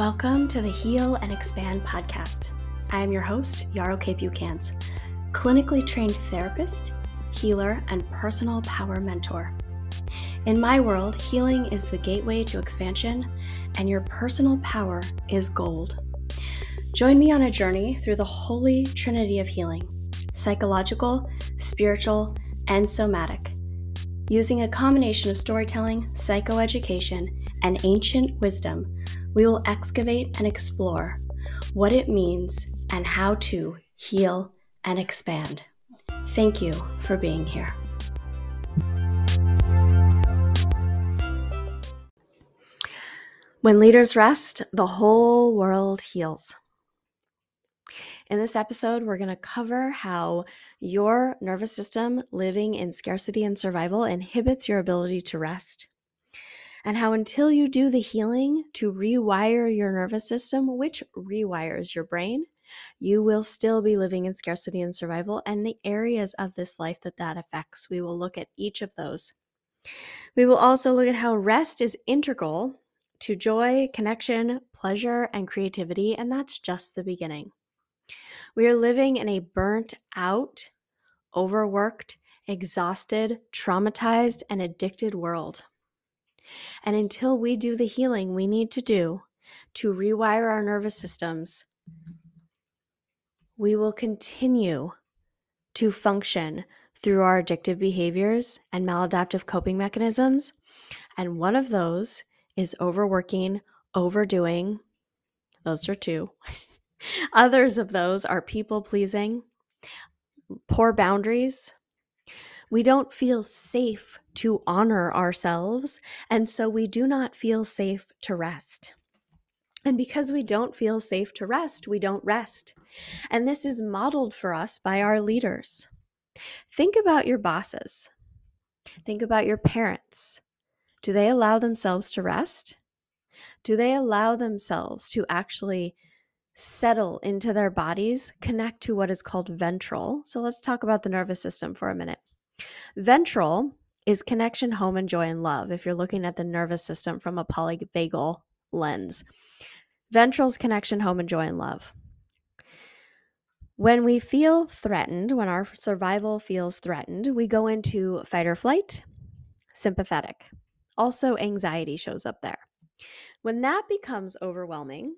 Welcome to the Heal and Expand podcast. I am your host, Yarrow Kae. Clinically trained therapist, healer, and personal power mentor. In my world, healing is the gateway to expansion, and your personal power is gold. Join me on a journey through the holy trinity of healing psychological, spiritual, and somatic. Using a combination of storytelling, psychoeducation, and ancient wisdom, we will excavate and explore what it means and how to heal and expand. Thank you for being here. When leaders rest, the whole world heals. In this episode, we're going to cover how your nervous system living in scarcity and survival inhibits your ability to rest and how until you do the healing to rewire your nervous system, which rewires your brain, you will still be living in scarcity and survival and the areas of this life that that affects. We will look at each of those. We will also look at how rest is integral to joy, connection, pleasure, and creativity, and that's just the beginning. We are living in a burnt out, overworked, exhausted, traumatized, and addicted world. And until we do the healing we need to do to rewire our nervous systems, we will continue to function through our addictive behaviors and maladaptive coping mechanisms. And one of those is overworking, overdoing. Those are two. Others of those are people pleasing, poor boundaries, we don't feel safe to honor ourselves, and so we do not feel safe to rest. And because we don't feel safe to rest, we don't rest. And this is modeled for us by our leaders. Think about your bosses. Think about your parents. Do they allow themselves to rest? Do they allow themselves to actually settle into their bodies, connect to what is called ventral? So let's talk about the nervous system for a minute. Ventral is connection, home, and joy and love if you're looking at the nervous system from a polyvagal lens. Ventral's connection, home, and joy and love. When we feel threatened, when our survival feels threatened, we go into fight or flight, sympathetic. Also, anxiety shows up there. When that becomes overwhelming,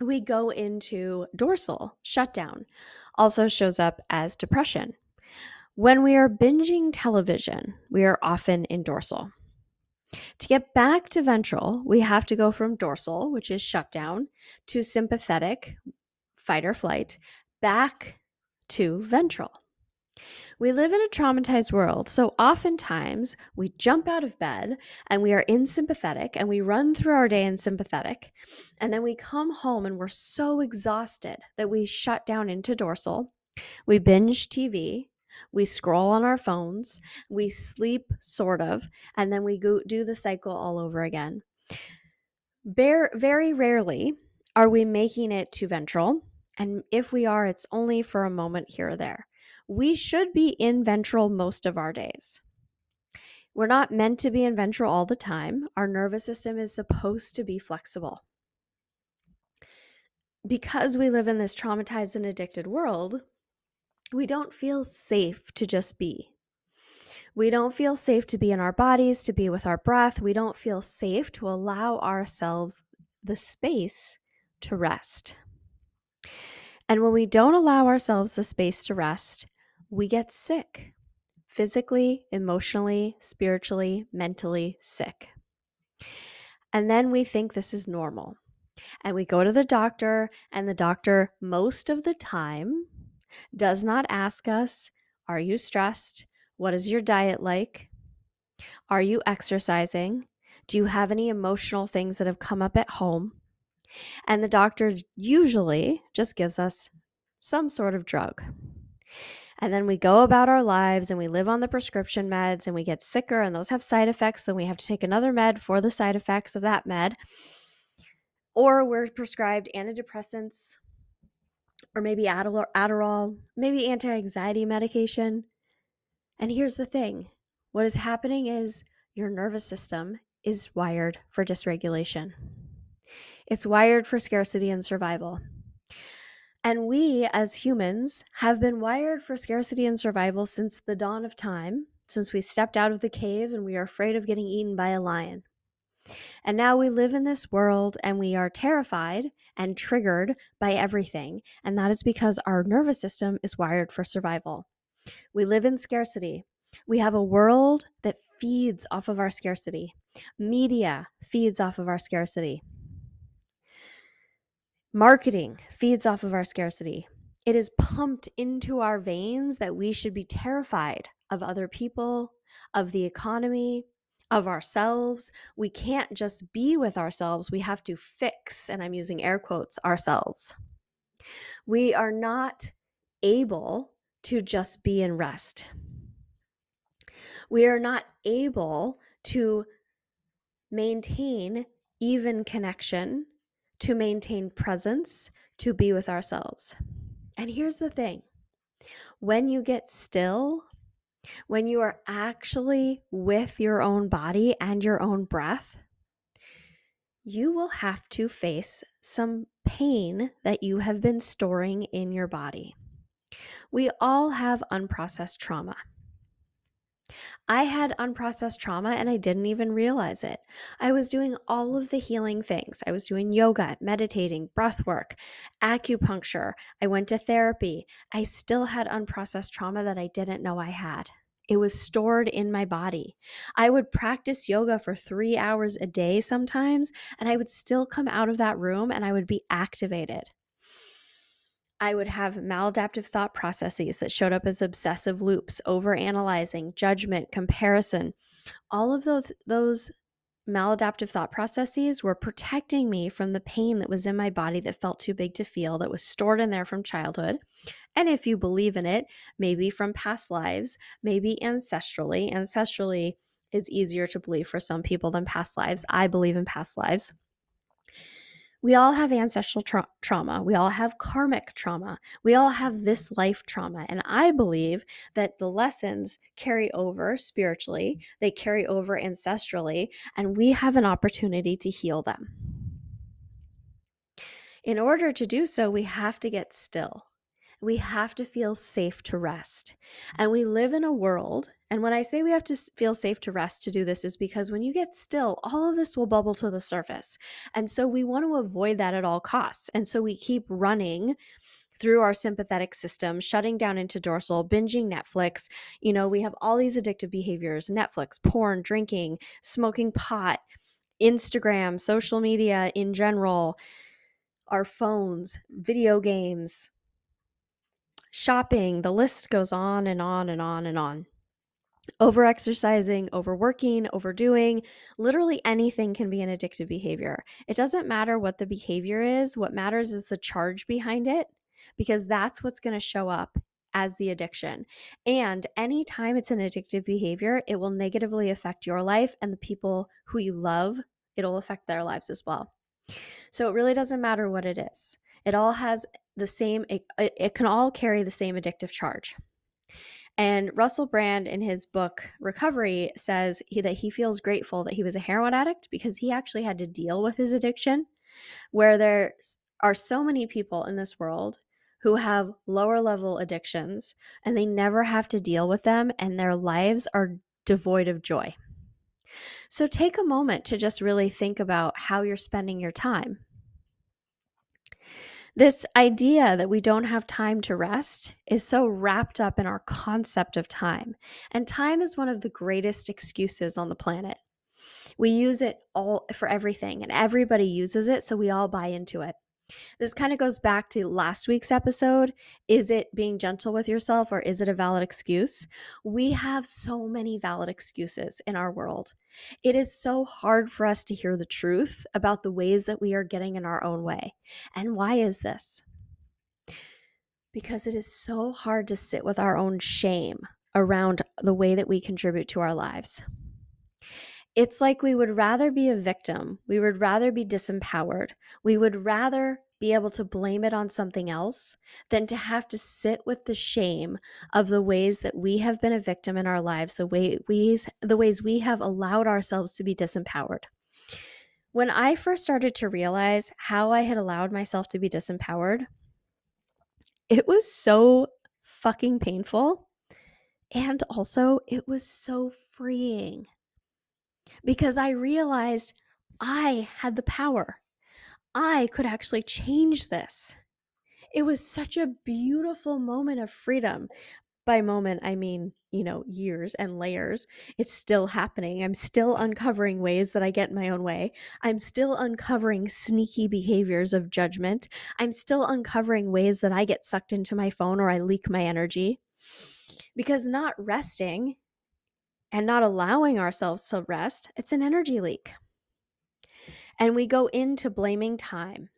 we go into dorsal, shutdown. Also shows up as depression. When we are binging television, we are often in dorsal. To get back to ventral, we have to go from dorsal, which is shutdown, to sympathetic, fight or flight, back to ventral. We live in a traumatized world, so oftentimes we jump out of bed and we are in sympathetic and we run through our day in sympathetic. And then we come home and we're so exhausted that we shut down into dorsal. We binge TV, we scroll on our phones, we sleep sort of, and then we go do the cycle all over again. Very, very rarely are we making it to ventral, and if we are, it's only for a moment here or there. We should be in ventral most of our days. We're not meant to be in ventral all the time. Our nervous system is supposed to be flexible. Because we live in this traumatized and addicted world, we don't feel safe to just be. We don't feel safe to be in our bodies, to be with our breath. We don't feel safe to allow ourselves the space to rest. And when we don't allow ourselves the space to rest, we get sick physically, emotionally, spiritually, mentally sick. And then we think this is normal. And we go to the doctor, and the doctor, most of the time, does not ask us, Are you stressed? What is your diet like? Are you exercising? Do you have any emotional things that have come up at home? And the doctor usually just gives us some sort of drug. And then we go about our lives and we live on the prescription meds and we get sicker and those have side effects. So we have to take another med for the side effects of that med. Or we're prescribed antidepressants or maybe Adderall, maybe anti anxiety medication. And here's the thing what is happening is your nervous system is wired for dysregulation. It's wired for scarcity and survival. And we, as humans, have been wired for scarcity and survival since the dawn of time, since we stepped out of the cave and we are afraid of getting eaten by a lion. And now we live in this world and we are terrified and triggered by everything. And that is because our nervous system is wired for survival. We live in scarcity. We have a world that feeds off of our scarcity. Media feeds off of our scarcity. Marketing feeds off of our scarcity. It is pumped into our veins that we should be terrified of other people, of the economy, of ourselves. We can't just be with ourselves. We have to fix, and I'm using air quotes, ourselves. We are not able to just be in rest. We are not able to maintain even connection, to maintain presence, to be with ourselves. And here's the thing when you get still, when you are actually with your own body and your own breath, you will have to face some pain that you have been storing in your body. We all have unprocessed trauma. I had unprocessed trauma and I didn't even realize it. I was doing all of the healing things. I was doing yoga, meditating, breath work, acupuncture. I went to therapy. I still had unprocessed trauma that I didn't know I had. It was stored in my body. I would practice yoga for three hours a day sometimes, and I would still come out of that room and I would be activated. I would have maladaptive thought processes that showed up as obsessive loops, over analyzing, judgment, comparison. All of those those maladaptive thought processes were protecting me from the pain that was in my body that felt too big to feel, that was stored in there from childhood. And if you believe in it, maybe from past lives, maybe ancestrally. Ancestrally is easier to believe for some people than past lives. I believe in past lives we all have ancestral tra- trauma. We all have karmic trauma. We all have this life trauma. And I believe that the lessons carry over spiritually, they carry over ancestrally, and we have an opportunity to heal them. In order to do so, we have to get still. We have to feel safe to rest. Mm-hmm. And we live in a world, and when I say we have to feel safe to rest to do this, is because when you get still, all of this will bubble to the surface. And so we want to avoid that at all costs. And so we keep running through our sympathetic system, shutting down into dorsal, binging Netflix. You know, we have all these addictive behaviors Netflix, porn, drinking, smoking pot, Instagram, social media in general, our phones, video games, shopping, the list goes on and on and on and on. Over exercising, overworking, overdoing, literally anything can be an addictive behavior. It doesn't matter what the behavior is, what matters is the charge behind it, because that's what's going to show up as the addiction. And anytime it's an addictive behavior, it will negatively affect your life and the people who you love, it'll affect their lives as well. So it really doesn't matter what it is. It all has the same, it, it can all carry the same addictive charge. And Russell Brand, in his book Recovery, says he, that he feels grateful that he was a heroin addict because he actually had to deal with his addiction. Where there are so many people in this world who have lower level addictions and they never have to deal with them, and their lives are devoid of joy. So take a moment to just really think about how you're spending your time. This idea that we don't have time to rest is so wrapped up in our concept of time. And time is one of the greatest excuses on the planet. We use it all for everything, and everybody uses it, so we all buy into it. This kind of goes back to last week's episode. Is it being gentle with yourself or is it a valid excuse? We have so many valid excuses in our world. It is so hard for us to hear the truth about the ways that we are getting in our own way. And why is this? Because it is so hard to sit with our own shame around the way that we contribute to our lives. It's like we would rather be a victim. We would rather be disempowered. We would rather be able to blame it on something else than to have to sit with the shame of the ways that we have been a victim in our lives, the way we the ways we have allowed ourselves to be disempowered. When I first started to realize how I had allowed myself to be disempowered, it was so fucking painful. And also, it was so freeing because I realized I had the power. I could actually change this. It was such a beautiful moment of freedom. By moment, I mean, you know, years and layers. It's still happening. I'm still uncovering ways that I get my own way. I'm still uncovering sneaky behaviors of judgment. I'm still uncovering ways that I get sucked into my phone or I leak my energy. Because not resting and not allowing ourselves to rest, it's an energy leak. And we go into blaming time.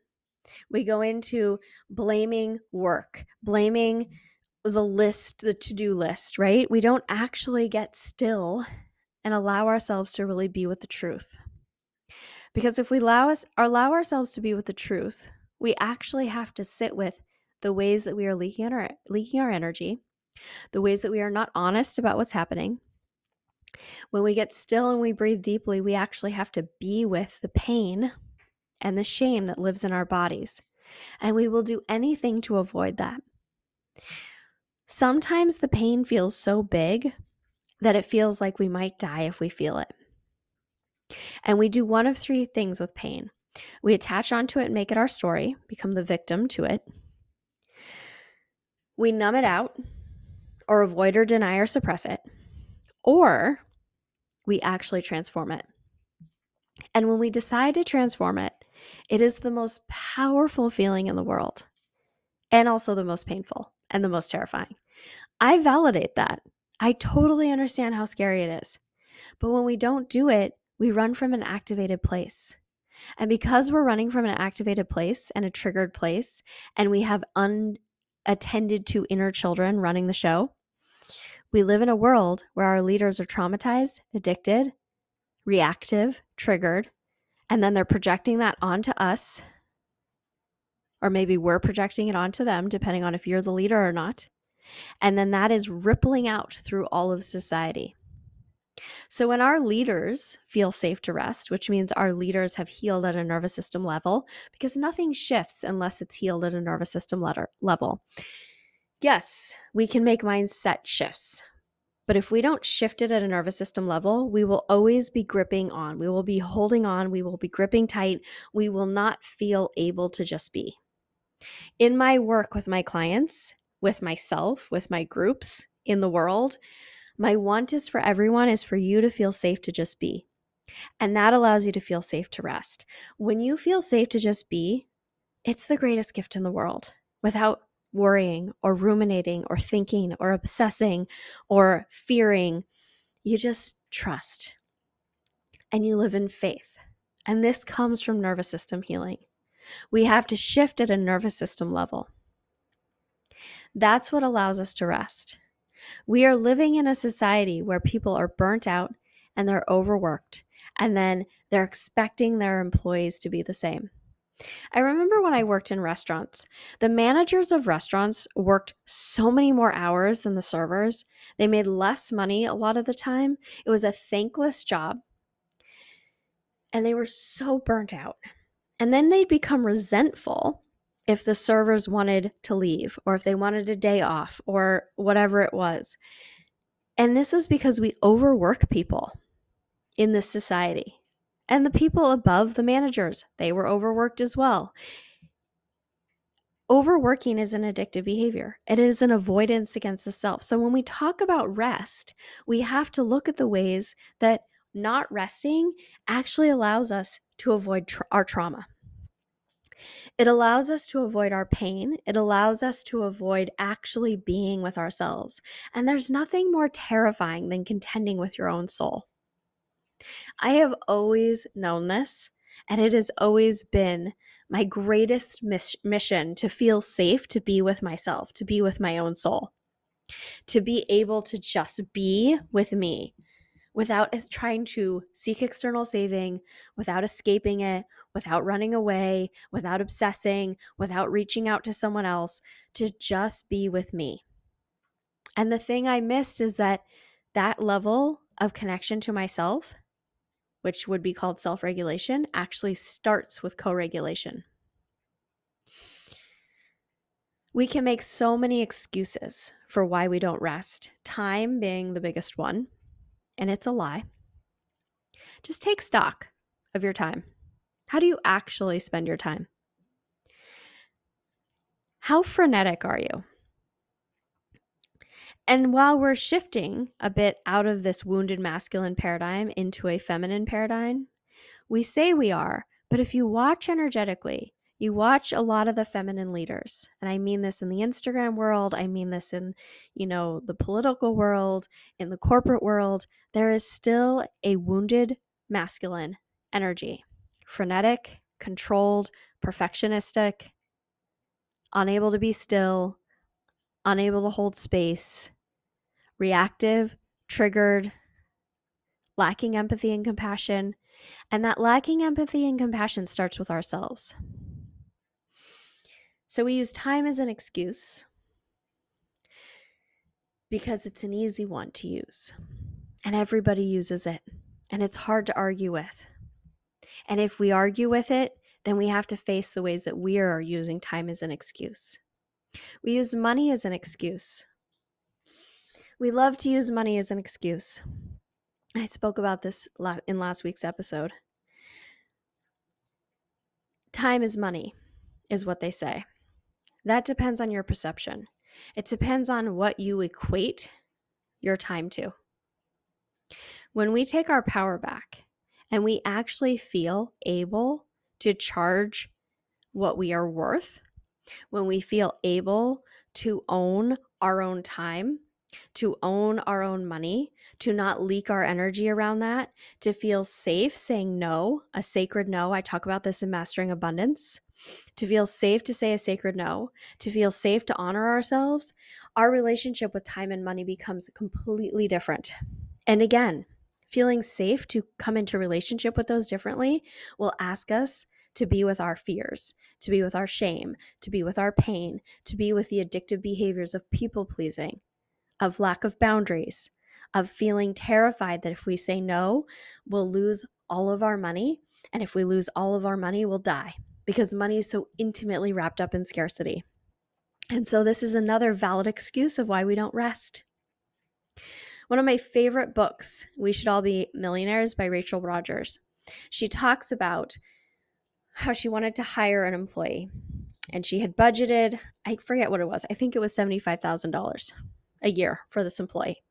We go into blaming work, blaming the list, the to do list, right? We don't actually get still and allow ourselves to really be with the truth. Because if we allow us allow ourselves to be with the truth, we actually have to sit with the ways that we are leaking our leaking our energy, the ways that we are not honest about what's happening. When we get still and we breathe deeply, we actually have to be with the pain and the shame that lives in our bodies. And we will do anything to avoid that. Sometimes the pain feels so big that it feels like we might die if we feel it. And we do one of three things with pain we attach onto it and make it our story, become the victim to it. We numb it out, or avoid or deny or suppress it, or we actually transform it. And when we decide to transform it, it is the most powerful feeling in the world and also the most painful and the most terrifying. I validate that. I totally understand how scary it is. But when we don't do it, we run from an activated place. And because we're running from an activated place and a triggered place, and we have unattended to inner children running the show, we live in a world where our leaders are traumatized, addicted, reactive, triggered, and then they're projecting that onto us. Or maybe we're projecting it onto them, depending on if you're the leader or not. And then that is rippling out through all of society. So, when our leaders feel safe to rest, which means our leaders have healed at a nervous system level, because nothing shifts unless it's healed at a nervous system level. Yes, we can make mindset shifts, but if we don't shift it at a nervous system level, we will always be gripping on. We will be holding on. We will be gripping tight. We will not feel able to just be. In my work with my clients, with myself, with my groups in the world, my want is for everyone is for you to feel safe to just be. And that allows you to feel safe to rest. When you feel safe to just be, it's the greatest gift in the world without worrying or ruminating or thinking or obsessing or fearing. You just trust and you live in faith. And this comes from nervous system healing. We have to shift at a nervous system level. That's what allows us to rest. We are living in a society where people are burnt out and they're overworked, and then they're expecting their employees to be the same. I remember when I worked in restaurants, the managers of restaurants worked so many more hours than the servers. They made less money a lot of the time. It was a thankless job. And they were so burnt out. And then they'd become resentful if the servers wanted to leave or if they wanted a day off or whatever it was. And this was because we overwork people in this society. And the people above the managers, they were overworked as well. Overworking is an addictive behavior. It is an avoidance against the self. So when we talk about rest, we have to look at the ways that not resting actually allows us to avoid tra- our trauma. It allows us to avoid our pain. It allows us to avoid actually being with ourselves. And there's nothing more terrifying than contending with your own soul. I have always known this, and it has always been my greatest miss- mission to feel safe to be with myself, to be with my own soul, to be able to just be with me without as trying to seek external saving, without escaping it, without running away, without obsessing, without reaching out to someone else, to just be with me. And the thing I missed is that that level of connection to myself which would be called self regulation, actually starts with co regulation. We can make so many excuses for why we don't rest, time being the biggest one, and it's a lie. Just take stock of your time. How do you actually spend your time? How frenetic are you? And while we're shifting a bit out of this wounded masculine paradigm into a feminine paradigm, we say we are, but if you watch energetically, you watch a lot of the feminine leaders, and I mean this in the Instagram world, I mean this in, you know, the political world, in the corporate world, there is still a wounded masculine energy. Frenetic, controlled, perfectionistic, unable to be still, unable to hold space, reactive, triggered, lacking empathy and compassion. And that lacking empathy and compassion starts with ourselves. So we use time as an excuse because it's an easy one to use. And everybody uses it. And it's hard to argue with. And if we argue with it, then we have to face the ways that we are using time as an excuse. We use money as an excuse. We love to use money as an excuse. I spoke about this in last week's episode. Time is money, is what they say. That depends on your perception. It depends on what you equate your time to. When we take our power back and we actually feel able to charge what we are worth, when we feel able to own our own time, to own our own money, to not leak our energy around that, to feel safe saying no, a sacred no. I talk about this in Mastering Abundance. To feel safe to say a sacred no, to feel safe to honor ourselves, our relationship with time and money becomes completely different. And again, feeling safe to come into relationship with those differently will ask us to be with our fears, to be with our shame, to be with our pain, to be with the addictive behaviors of people pleasing, of lack of boundaries, of feeling terrified that if we say no, we'll lose all of our money. And if we lose all of our money, we'll die because money is so intimately wrapped up in scarcity. And so, this is another valid excuse of why we don't rest. One of my favorite books, We Should All Be Millionaires by Rachel Rodgers. She talks about how she wanted to hire an employee and she had budgeted, I forget what it was, I think it was $75,000 a year for this employee.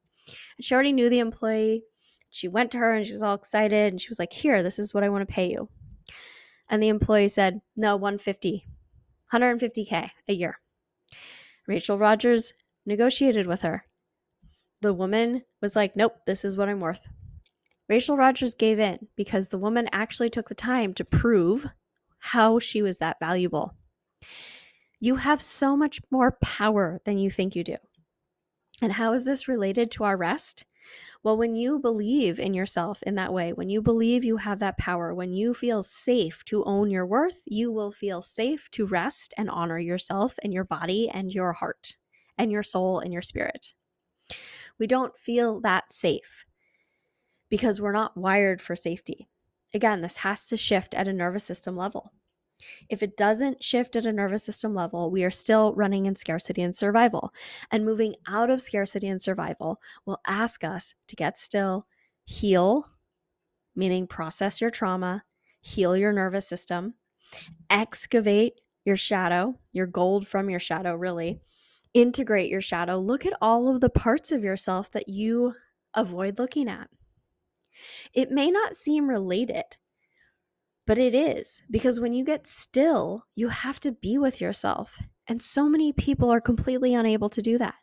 And she already knew the employee. She went to her and she was all excited and she was like, Here, this is what I want to pay you. And the employee said, No, 150, 150K a year. Rachel Rodgers negotiated with her. The woman was like, Nope, this is what I'm worth. Rachel Rodgers gave in because the woman actually took the time to prove how she was that valuable. You have so much more power than you think you do. And how is this related to our rest? Well, when you believe in yourself in that way, when you believe you have that power, when you feel safe to own your worth, you will feel safe to rest and honor yourself and your body and your heart and your soul and your spirit. We don't feel that safe because we're not wired for safety. Again, this has to shift at a nervous system level. If it doesn't shift at a nervous system level, we are still running in scarcity and survival. And moving out of scarcity and survival will ask us to get still, heal, meaning process your trauma, heal your nervous system, excavate your shadow, your gold from your shadow, really, integrate your shadow. Look at all of the parts of yourself that you avoid looking at. It may not seem related but it is because when you get still, you have to be with yourself. And so many people are completely unable to do that.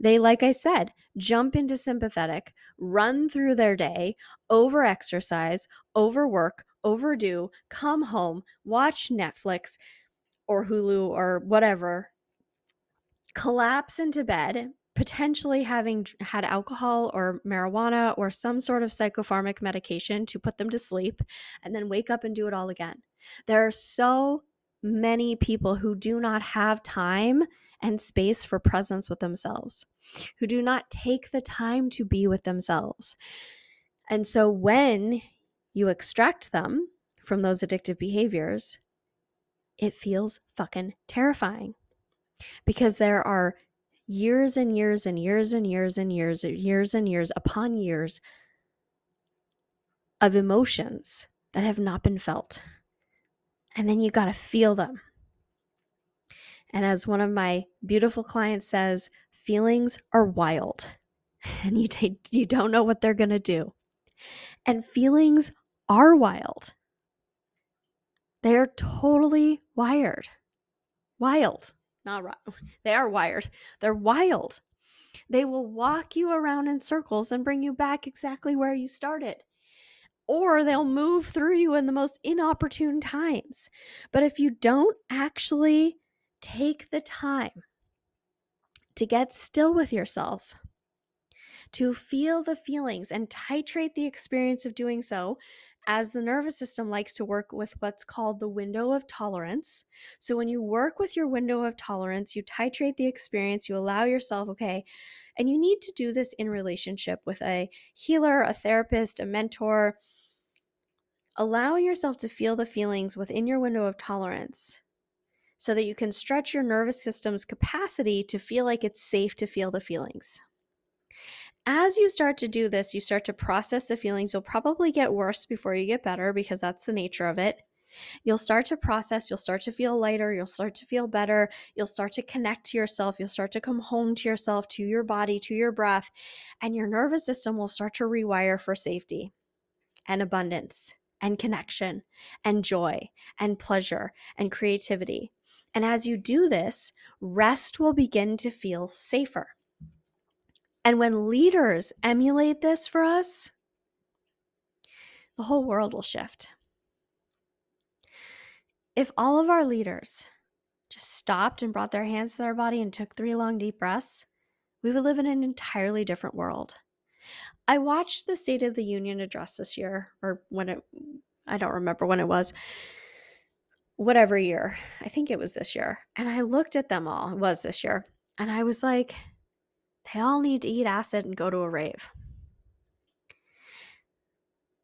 They, like I said, jump into sympathetic, run through their day, over exercise, overwork, overdo, come home, watch Netflix or Hulu or whatever, collapse into bed, potentially having had alcohol or marijuana or some sort of psychopharmac medication to put them to sleep and then wake up and do it all again. There are so many people who do not have time and space for presence with themselves, who do not take the time to be with themselves. And so when you extract them from those addictive behaviors, it feels fucking terrifying because there are years and years and years and years and years and years and years upon years of emotions that have not been felt. And then you got to feel them. And as one of my beautiful clients says, feelings are wild and you you don't know what they're going to do. And feelings are wild. They are totally wired. Wild. Not right. They are wired. They're wild. They will walk you around in circles and bring you back exactly where you started. Or they'll move through you in the most inopportune times. But if you don't actually take the time to get still with yourself, to feel the feelings and titrate the experience of doing so, as the nervous system likes to work with what's called the window of tolerance. So, when you work with your window of tolerance, you titrate the experience, you allow yourself, okay, and you need to do this in relationship with a healer, a therapist, a mentor. Allowing yourself to feel the feelings within your window of tolerance so that you can stretch your nervous system's capacity to feel like it's safe to feel the feelings as you start to do this, you start to process the feelings. You'll probably get worse before you get better because that's the nature of it. You'll start to process, you'll start to feel lighter, you'll start to feel better, you'll start to connect to yourself, you'll start to come home to yourself, to your body, to your breath, and your nervous system will start to rewire for safety and abundance and connection and joy and pleasure and creativity. And as you do this, rest will begin to feel safer. And when leaders emulate this for us, the whole world will shift. If all of our leaders just stopped and brought their hands to their body and took three long, deep breaths, we would live in an entirely different world. I watched the State of the Union address this year, or when it, I don't remember when it was, whatever year. I think it was this year. And I looked at them all, it was this year. And I was like, they all need to eat acid and go to a rave.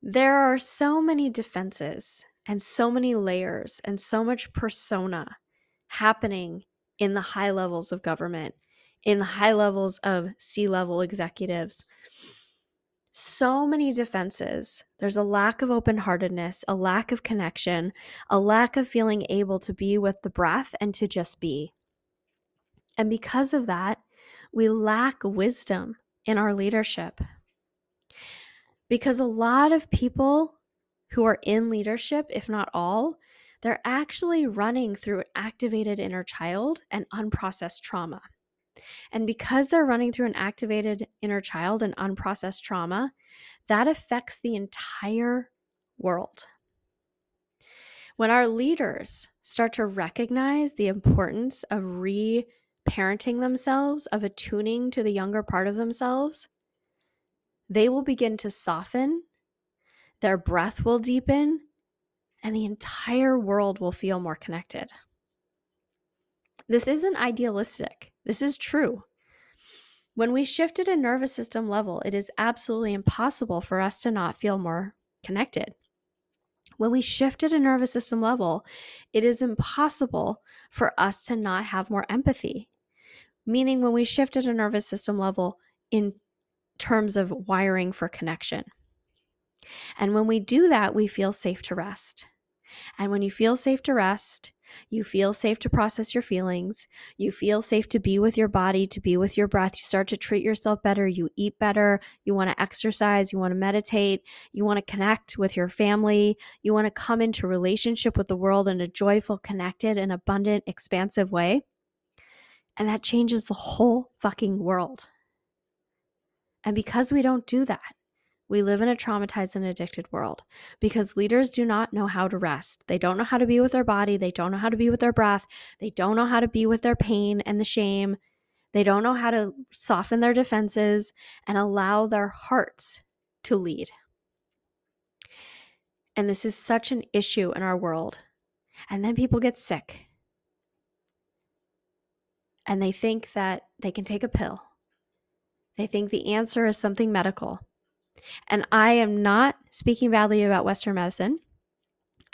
There are so many defenses and so many layers and so much persona happening in the high levels of government, in the high levels of C level executives. So many defenses. There's a lack of open heartedness, a lack of connection, a lack of feeling able to be with the breath and to just be. And because of that, we lack wisdom in our leadership. Because a lot of people who are in leadership, if not all, they're actually running through an activated inner child and unprocessed trauma. And because they're running through an activated inner child and unprocessed trauma, that affects the entire world. When our leaders start to recognize the importance of re parenting themselves, of attuning to the younger part of themselves, they will begin to soften, their breath will deepen, and the entire world will feel more connected. This isn't idealistic, this is true. When we shift at a nervous system level, it is absolutely impossible for us to not feel more connected. When we shift at a nervous system level, it is impossible for us to not have more empathy meaning when we shift at a nervous system level in terms of wiring for connection. And when we do that, we feel safe to rest. And when you feel safe to rest, you feel safe to process your feelings. You feel safe to be with your body, to be with your breath. You start to treat yourself better. You eat better. You want to exercise. You want to meditate. You want to connect with your family. You want to come into relationship with the world in a joyful, connected, and abundant, expansive way. And that changes the whole fucking world. And because we don't do that, we live in a traumatized and addicted world because leaders do not know how to rest. They don't know how to be with their body. They don't know how to be with their breath. They don't know how to be with their pain and the shame. They don't know how to soften their defenses and allow their hearts to lead. And this is such an issue in our world. And then people get sick and they think that they can take a pill. They think the answer is something medical. And I am not speaking badly about Western medicine.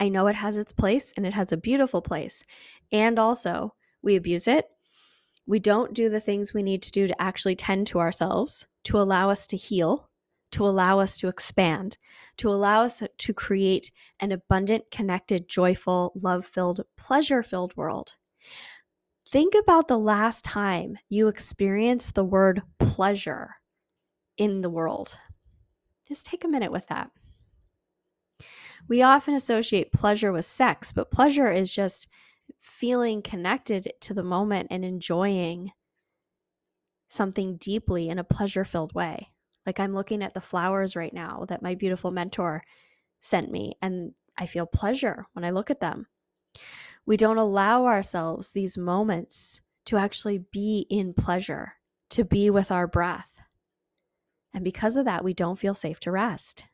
I know it has its place and it has a beautiful place. And also, we abuse it. We don't do the things we need to do to actually tend to ourselves, to allow us to heal, to allow us to expand, to allow us to create an abundant, connected, joyful, love filled, pleasure filled world. Think about the last time you experienced the word pleasure in the world. Just take a minute with that. We often associate pleasure with sex, but pleasure is just feeling connected to the moment and enjoying something deeply in a pleasure filled way. Like I'm looking at the flowers right now that my beautiful mentor sent me, and I feel pleasure when I look at them. We don't allow ourselves these moments to actually be in pleasure, to be with our breath. And because of that, we don't feel safe to rest.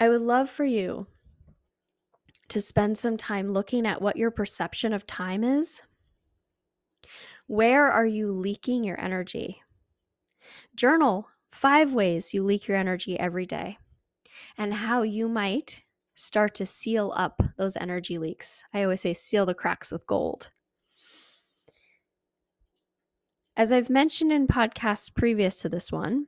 I would love for you to spend some time looking at what your perception of time is. Where are you leaking your energy? Journal five ways you leak your energy every day and how you might start to seal up those energy leaks. I always say, seal the cracks with gold. As I've mentioned in podcasts previous to this one,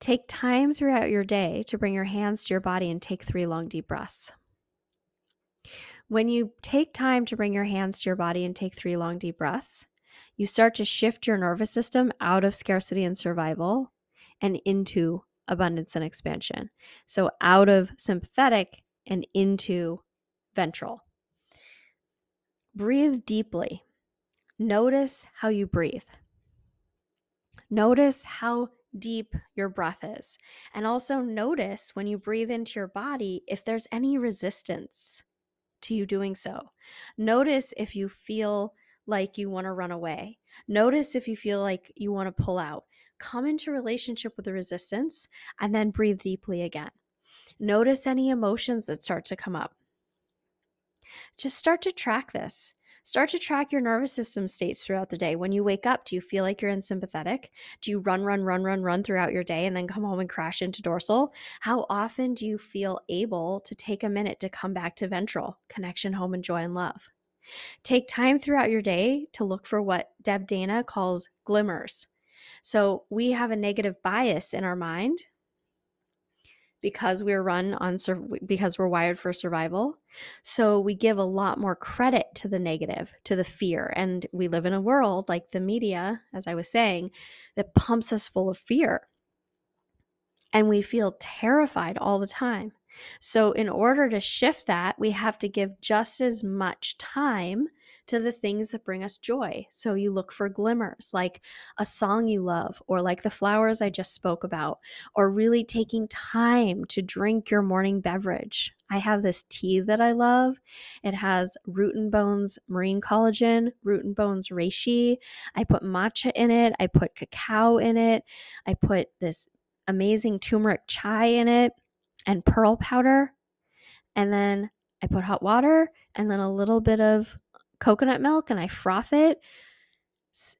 take time throughout your day to bring your hands to your body and take three long, deep breaths. When you take time to bring your hands to your body and take three long, deep breaths, you start to shift your nervous system out of scarcity and survival and into abundance and expansion. So, out of sympathetic and into ventral. Breathe deeply. Notice how you breathe. Notice how deep your breath is. And also notice when you breathe into your body if there's any resistance to you doing so. Notice if you feel like you want to run away. Notice if you feel like you want to pull out. Come into relationship with the resistance and then breathe deeply again. Notice any emotions that start to come up. Just start to track this. Start to track your nervous system states throughout the day. When you wake up, do you feel like you're in sympathetic? Do you run, run, run, run, run throughout your day and then come home and crash into dorsal? How often do you feel able to take a minute to come back to ventral, connection, home, and joy and love? Take time throughout your day to look for what Deb Dana calls glimmers. So we have a negative bias in our mind because we're run on because we're wired for survival. So we give a lot more credit to the negative, to the fear. And we live in a world like the media, as I was saying, that pumps us full of fear. And we feel terrified all the time. So, in order to shift that, we have to give just as much time to the things that bring us joy. So you look for glimmers, like a song you love, or like the flowers I just spoke about, or really taking time to drink your morning beverage. I have this tea that I love. It has root and bones marine collagen, root and bones reishi. I put matcha in it, I put cacao in it, I put this amazing turmeric chai in it and pearl powder. And then I put hot water and then a little bit of coconut milk and I froth it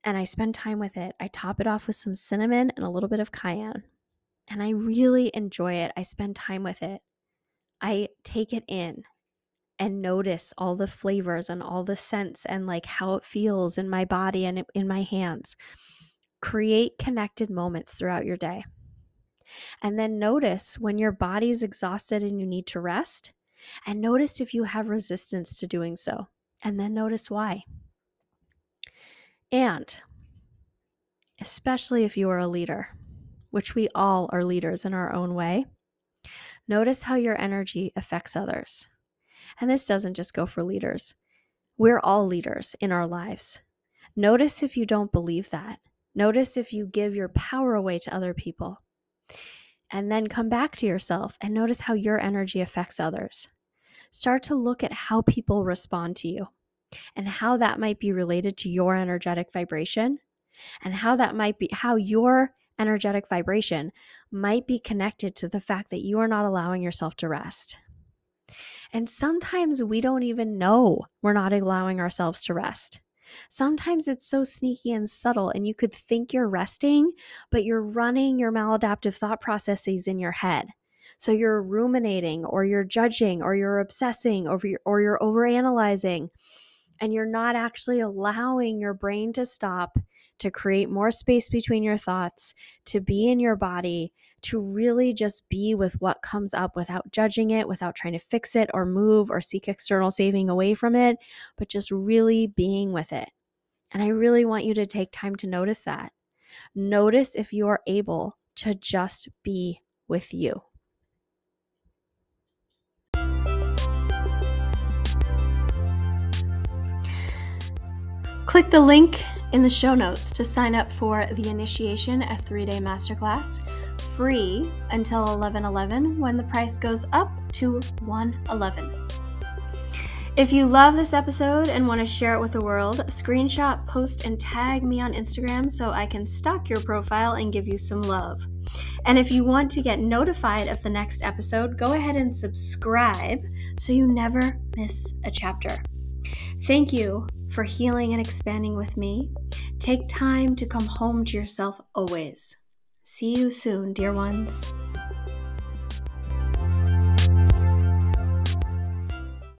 and I spend time with it. I top it off with some cinnamon and a little bit of cayenne. And I really enjoy it. I spend time with it. I take it in and notice all the flavors and all the scents and like how it feels in my body and in my hands. Create connected moments throughout your day. And then notice when your body's exhausted and you need to rest, and notice if you have resistance to doing so and then notice why. And especially if you are a leader, which we all are leaders in our own way, notice how your energy affects others. And this doesn't just go for leaders, we're all leaders in our lives. Notice if you don't believe that. Notice if you give your power away to other people. And then come back to yourself and notice how your energy affects others start to look at how people respond to you and how that might be related to your energetic vibration and how that might be how your energetic vibration might be connected to the fact that you are not allowing yourself to rest. And sometimes we don't even know we're not allowing ourselves to rest. Sometimes it's so sneaky and subtle, and you could think you're resting, but you're running your maladaptive thought processes in your head. So you're ruminating, or you're judging, or you're obsessing, or you're, or you're overanalyzing, and you're not actually allowing your brain to stop to create more space between your thoughts, to be in your body, to really just be with what comes up without judging it, without trying to fix it or move or seek external saving away from it, but just really being with it. And I really want you to take time to notice that. Notice if you are able to just be with you. Click the link in the show notes to sign up for the initiation, a three day masterclass, free until 11 11 when the price goes up to 111. If you love this episode and want to share it with the world, screenshot, post, and tag me on Instagram so I can stalk your profile and give you some love. And if you want to get notified of the next episode, go ahead and subscribe so you never miss a chapter. Thank you for healing and expanding with me. Take time to come home to yourself always. See you soon, dear ones.